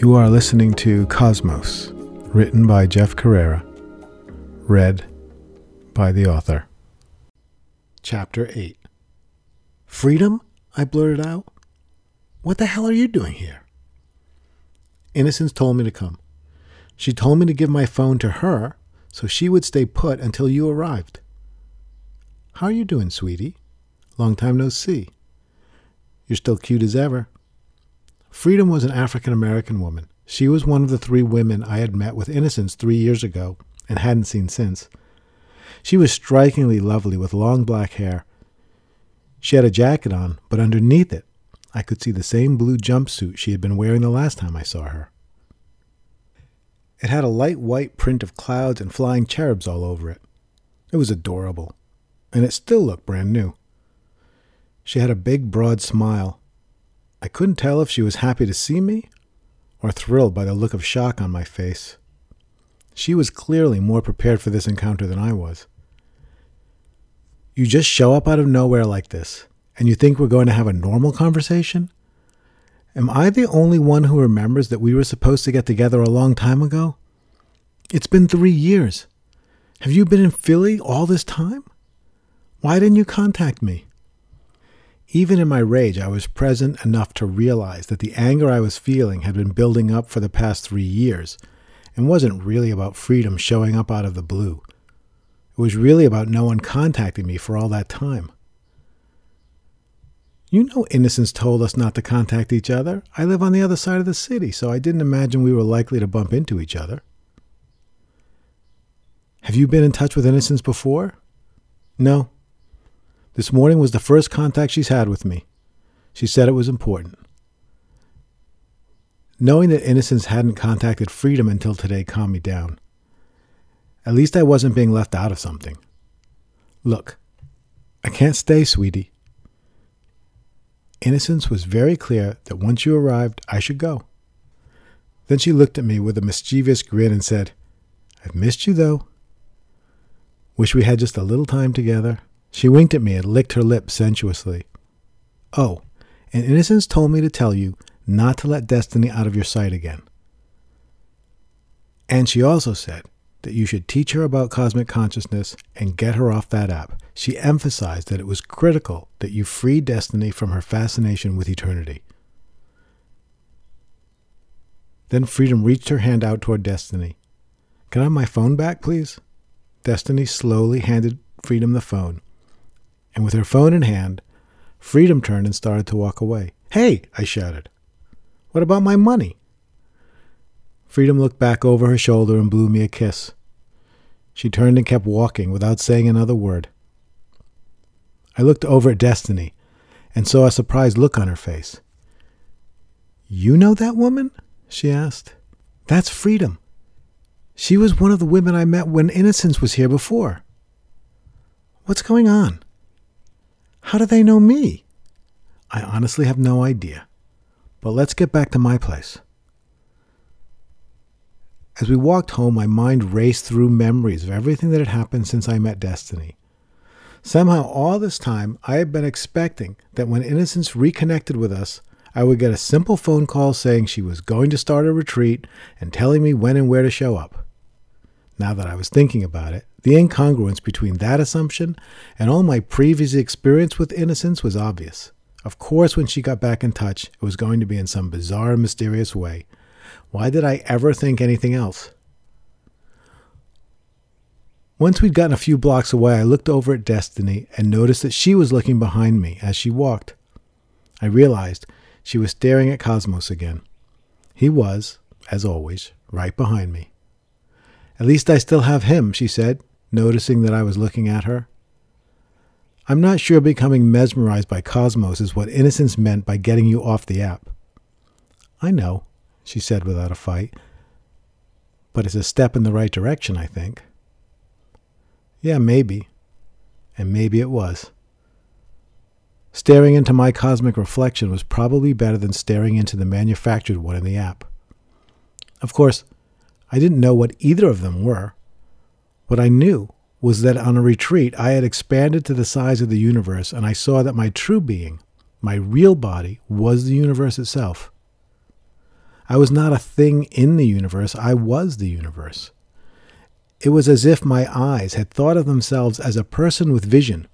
You are listening to Cosmos, written by Jeff Carreira, read by the author. Chapter 8 Freedom? I blurted out. What the hell are you doing here? Innocence told me to come. She told me to give my phone to her so she would stay put until you arrived. How are you doing, sweetie? Long time no see. You're still cute as ever. Freedom was an African American woman. She was one of the three women I had met with Innocence three years ago and hadn't seen since. She was strikingly lovely with long black hair. She had a jacket on, but underneath it, I could see the same blue jumpsuit she had been wearing the last time I saw her. It had a light white print of clouds and flying cherubs all over it. It was adorable, and it still looked brand new. She had a big, broad smile. I couldn't tell if she was happy to see me or thrilled by the look of shock on my face. She was clearly more prepared for this encounter than I was. You just show up out of nowhere like this, and you think we're going to have a normal conversation? Am I the only one who remembers that we were supposed to get together a long time ago? It's been three years. Have you been in Philly all this time? Why didn't you contact me? Even in my rage, I was present enough to realize that the anger I was feeling had been building up for the past three years and wasn't really about freedom showing up out of the blue. It was really about no one contacting me for all that time. You know, Innocence told us not to contact each other. I live on the other side of the city, so I didn't imagine we were likely to bump into each other. Have you been in touch with Innocence before? No. This morning was the first contact she's had with me. She said it was important. Knowing that Innocence hadn't contacted Freedom until today calmed me down. At least I wasn't being left out of something. Look, I can't stay, sweetie. Innocence was very clear that once you arrived, I should go. Then she looked at me with a mischievous grin and said, I've missed you, though. Wish we had just a little time together. She winked at me and licked her lips sensuously. Oh, and Innocence told me to tell you not to let Destiny out of your sight again. And she also said that you should teach her about cosmic consciousness and get her off that app. She emphasized that it was critical that you free Destiny from her fascination with eternity. Then Freedom reached her hand out toward Destiny. Can I have my phone back, please? Destiny slowly handed Freedom the phone. And with her phone in hand, Freedom turned and started to walk away. Hey, I shouted. What about my money? Freedom looked back over her shoulder and blew me a kiss. She turned and kept walking without saying another word. I looked over at Destiny and saw a surprised look on her face. You know that woman? she asked. That's Freedom. She was one of the women I met when Innocence was here before. What's going on? How do they know me? I honestly have no idea. But let's get back to my place. As we walked home, my mind raced through memories of everything that had happened since I met Destiny. Somehow, all this time, I had been expecting that when Innocence reconnected with us, I would get a simple phone call saying she was going to start a retreat and telling me when and where to show up. Now that I was thinking about it, the incongruence between that assumption and all my previous experience with Innocence was obvious. Of course, when she got back in touch, it was going to be in some bizarre mysterious way. Why did I ever think anything else? Once we'd gotten a few blocks away, I looked over at Destiny and noticed that she was looking behind me as she walked. I realized she was staring at Cosmos again. He was, as always, right behind me. At least I still have him, she said, noticing that I was looking at her. I'm not sure becoming mesmerized by Cosmos is what innocence meant by getting you off the app. I know, she said without a fight. But it's a step in the right direction, I think. Yeah, maybe. And maybe it was. Staring into my cosmic reflection was probably better than staring into the manufactured one in the app. Of course, I didn't know what either of them were. What I knew was that on a retreat I had expanded to the size of the universe and I saw that my true being, my real body, was the universe itself. I was not a thing in the universe, I was the universe. It was as if my eyes had thought of themselves as a person with vision,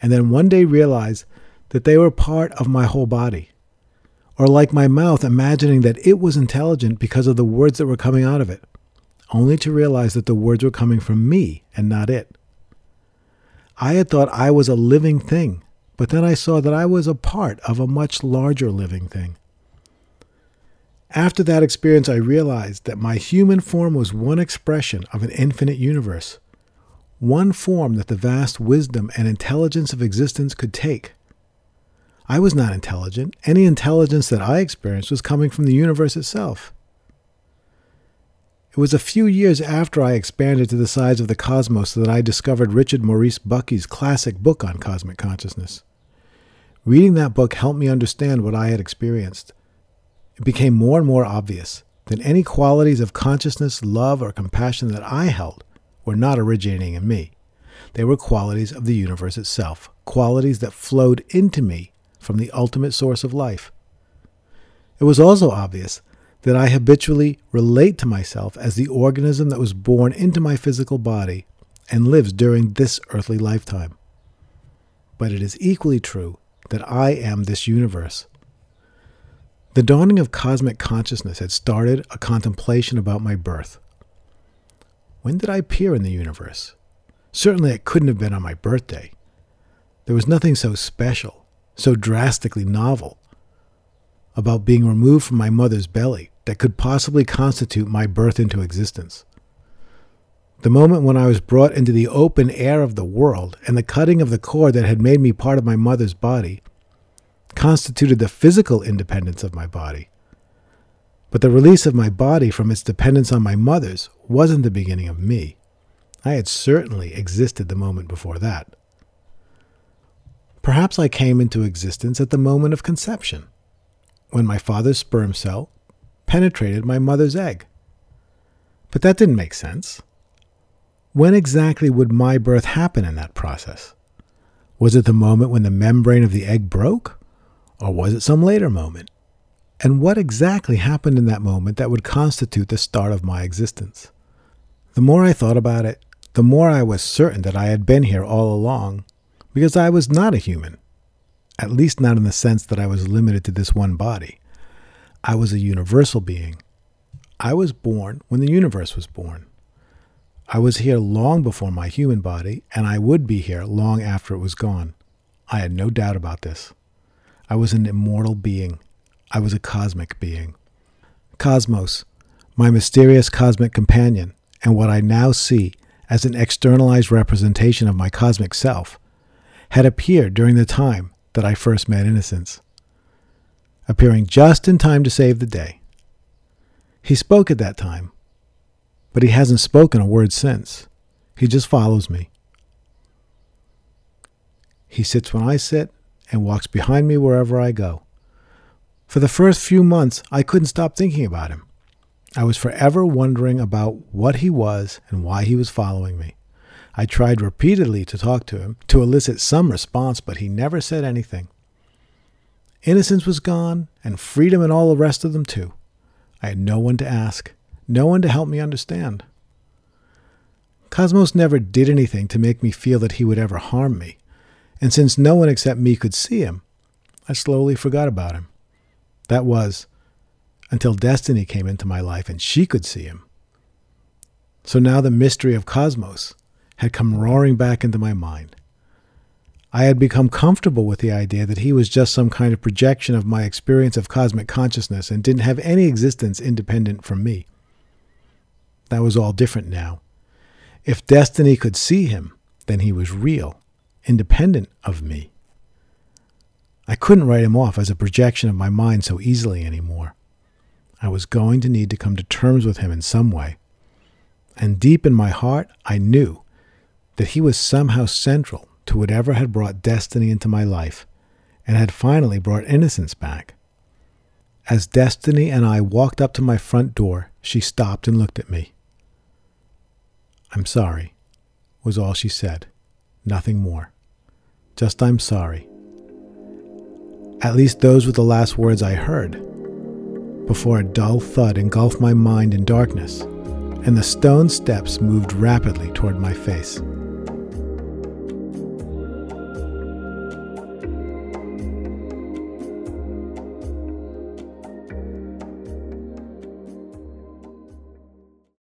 and then one day realized that they were part of my whole body. Or like my mouth imagining that it was intelligent because of the words that were coming out of it, only to realize that the words were coming from me and not it. I had thought I was a living thing, but then I saw that I was a part of a much larger living thing. After that experience, I realized that my human form was one expression of an infinite universe, one form that the vast wisdom and intelligence of existence could take. I was not intelligent. Any intelligence that I experienced was coming from the universe itself. It was a few years after I expanded to the size of the cosmos that I discovered Richard Maurice Bucke's classic book on cosmic consciousness. Reading that book helped me understand what I had experienced it became more and more obvious that any qualities of consciousness, love, or compassion that I held were not originating in me. They were qualities of the universe itself, qualities that flowed into me from the ultimate source of life. It was also obvious that I habitually relate to myself as the organism that was born into my physical body and lives during this earthly lifetime. But it is equally true that I am this universe. The dawning of cosmic consciousness had started a contemplation about my birth. When did I appear in the universe? Certainly it couldn't have been on my birthday. There was nothing so special, so drastically novel, about being removed from my mother's belly that could possibly constitute my birth into existence. The moment when I was brought into the open air of the world and the cutting of the cord that had made me part of my mother's body constituted the physical independence of my body. But the release of my body from its dependence on my mother's wasn't the beginning of me. I had certainly existed the moment before that. Perhaps I came into existence at the moment of conception, when my father's sperm cell penetrated my mother's egg. But that didn't make sense. When exactly would my birth happen in that process? Was it the moment when the membrane of the egg broke? Or was it some later moment? And what exactly happened in that moment that would constitute the start of my existence? The more I thought about it, the more I was certain that I had been here all along, because I was not a human, at least not in the sense that I was limited to this one body. I was a universal being. I was born when the universe was born. I was here long before my human body, and I would be here long after it was gone. I had no doubt about this. I was an immortal being. I was a cosmic being. Cosmos, my mysterious cosmic companion, and what I now see as an externalized representation of my cosmic self, had appeared during the time that I first met Innocence, appearing just in time to save the day. He spoke at that time, but he hasn't spoken a word since. He just follows me. He sits when I sit, and walks behind me wherever I go. For the first few months, I couldn't stop thinking about him. I was forever wondering about what he was and why he was following me. I tried repeatedly to talk to him, to elicit some response, but he never said anything. Innocence was gone, and freedom and all the rest of them too. I had no one to ask, no one to help me understand. Cosmos never did anything to make me feel that he would ever harm me and since no one except me could see him, I slowly forgot about him. That was until Destiny came into my life and she could see him. So now the mystery of Cosmos had come roaring back into my mind. I had become comfortable with the idea that he was just some kind of projection of my experience of cosmic consciousness and didn't have any existence independent from me. That was all different now. If Destiny could see him, then he was real independent of me. I couldn't write him off as a projection of my mind so easily anymore. I was going to need to come to terms with him in some way. And deep in my heart, I knew that he was somehow central to whatever had brought destiny into my life and had finally brought innocence back. As Destiny and I walked up to my front door, she stopped and looked at me. I'm sorry, was all she said, nothing more. Just I'm sorry. At least those were the last words I heard. before a dull thud engulfed my mind in darkness, and the stone steps moved rapidly toward my face.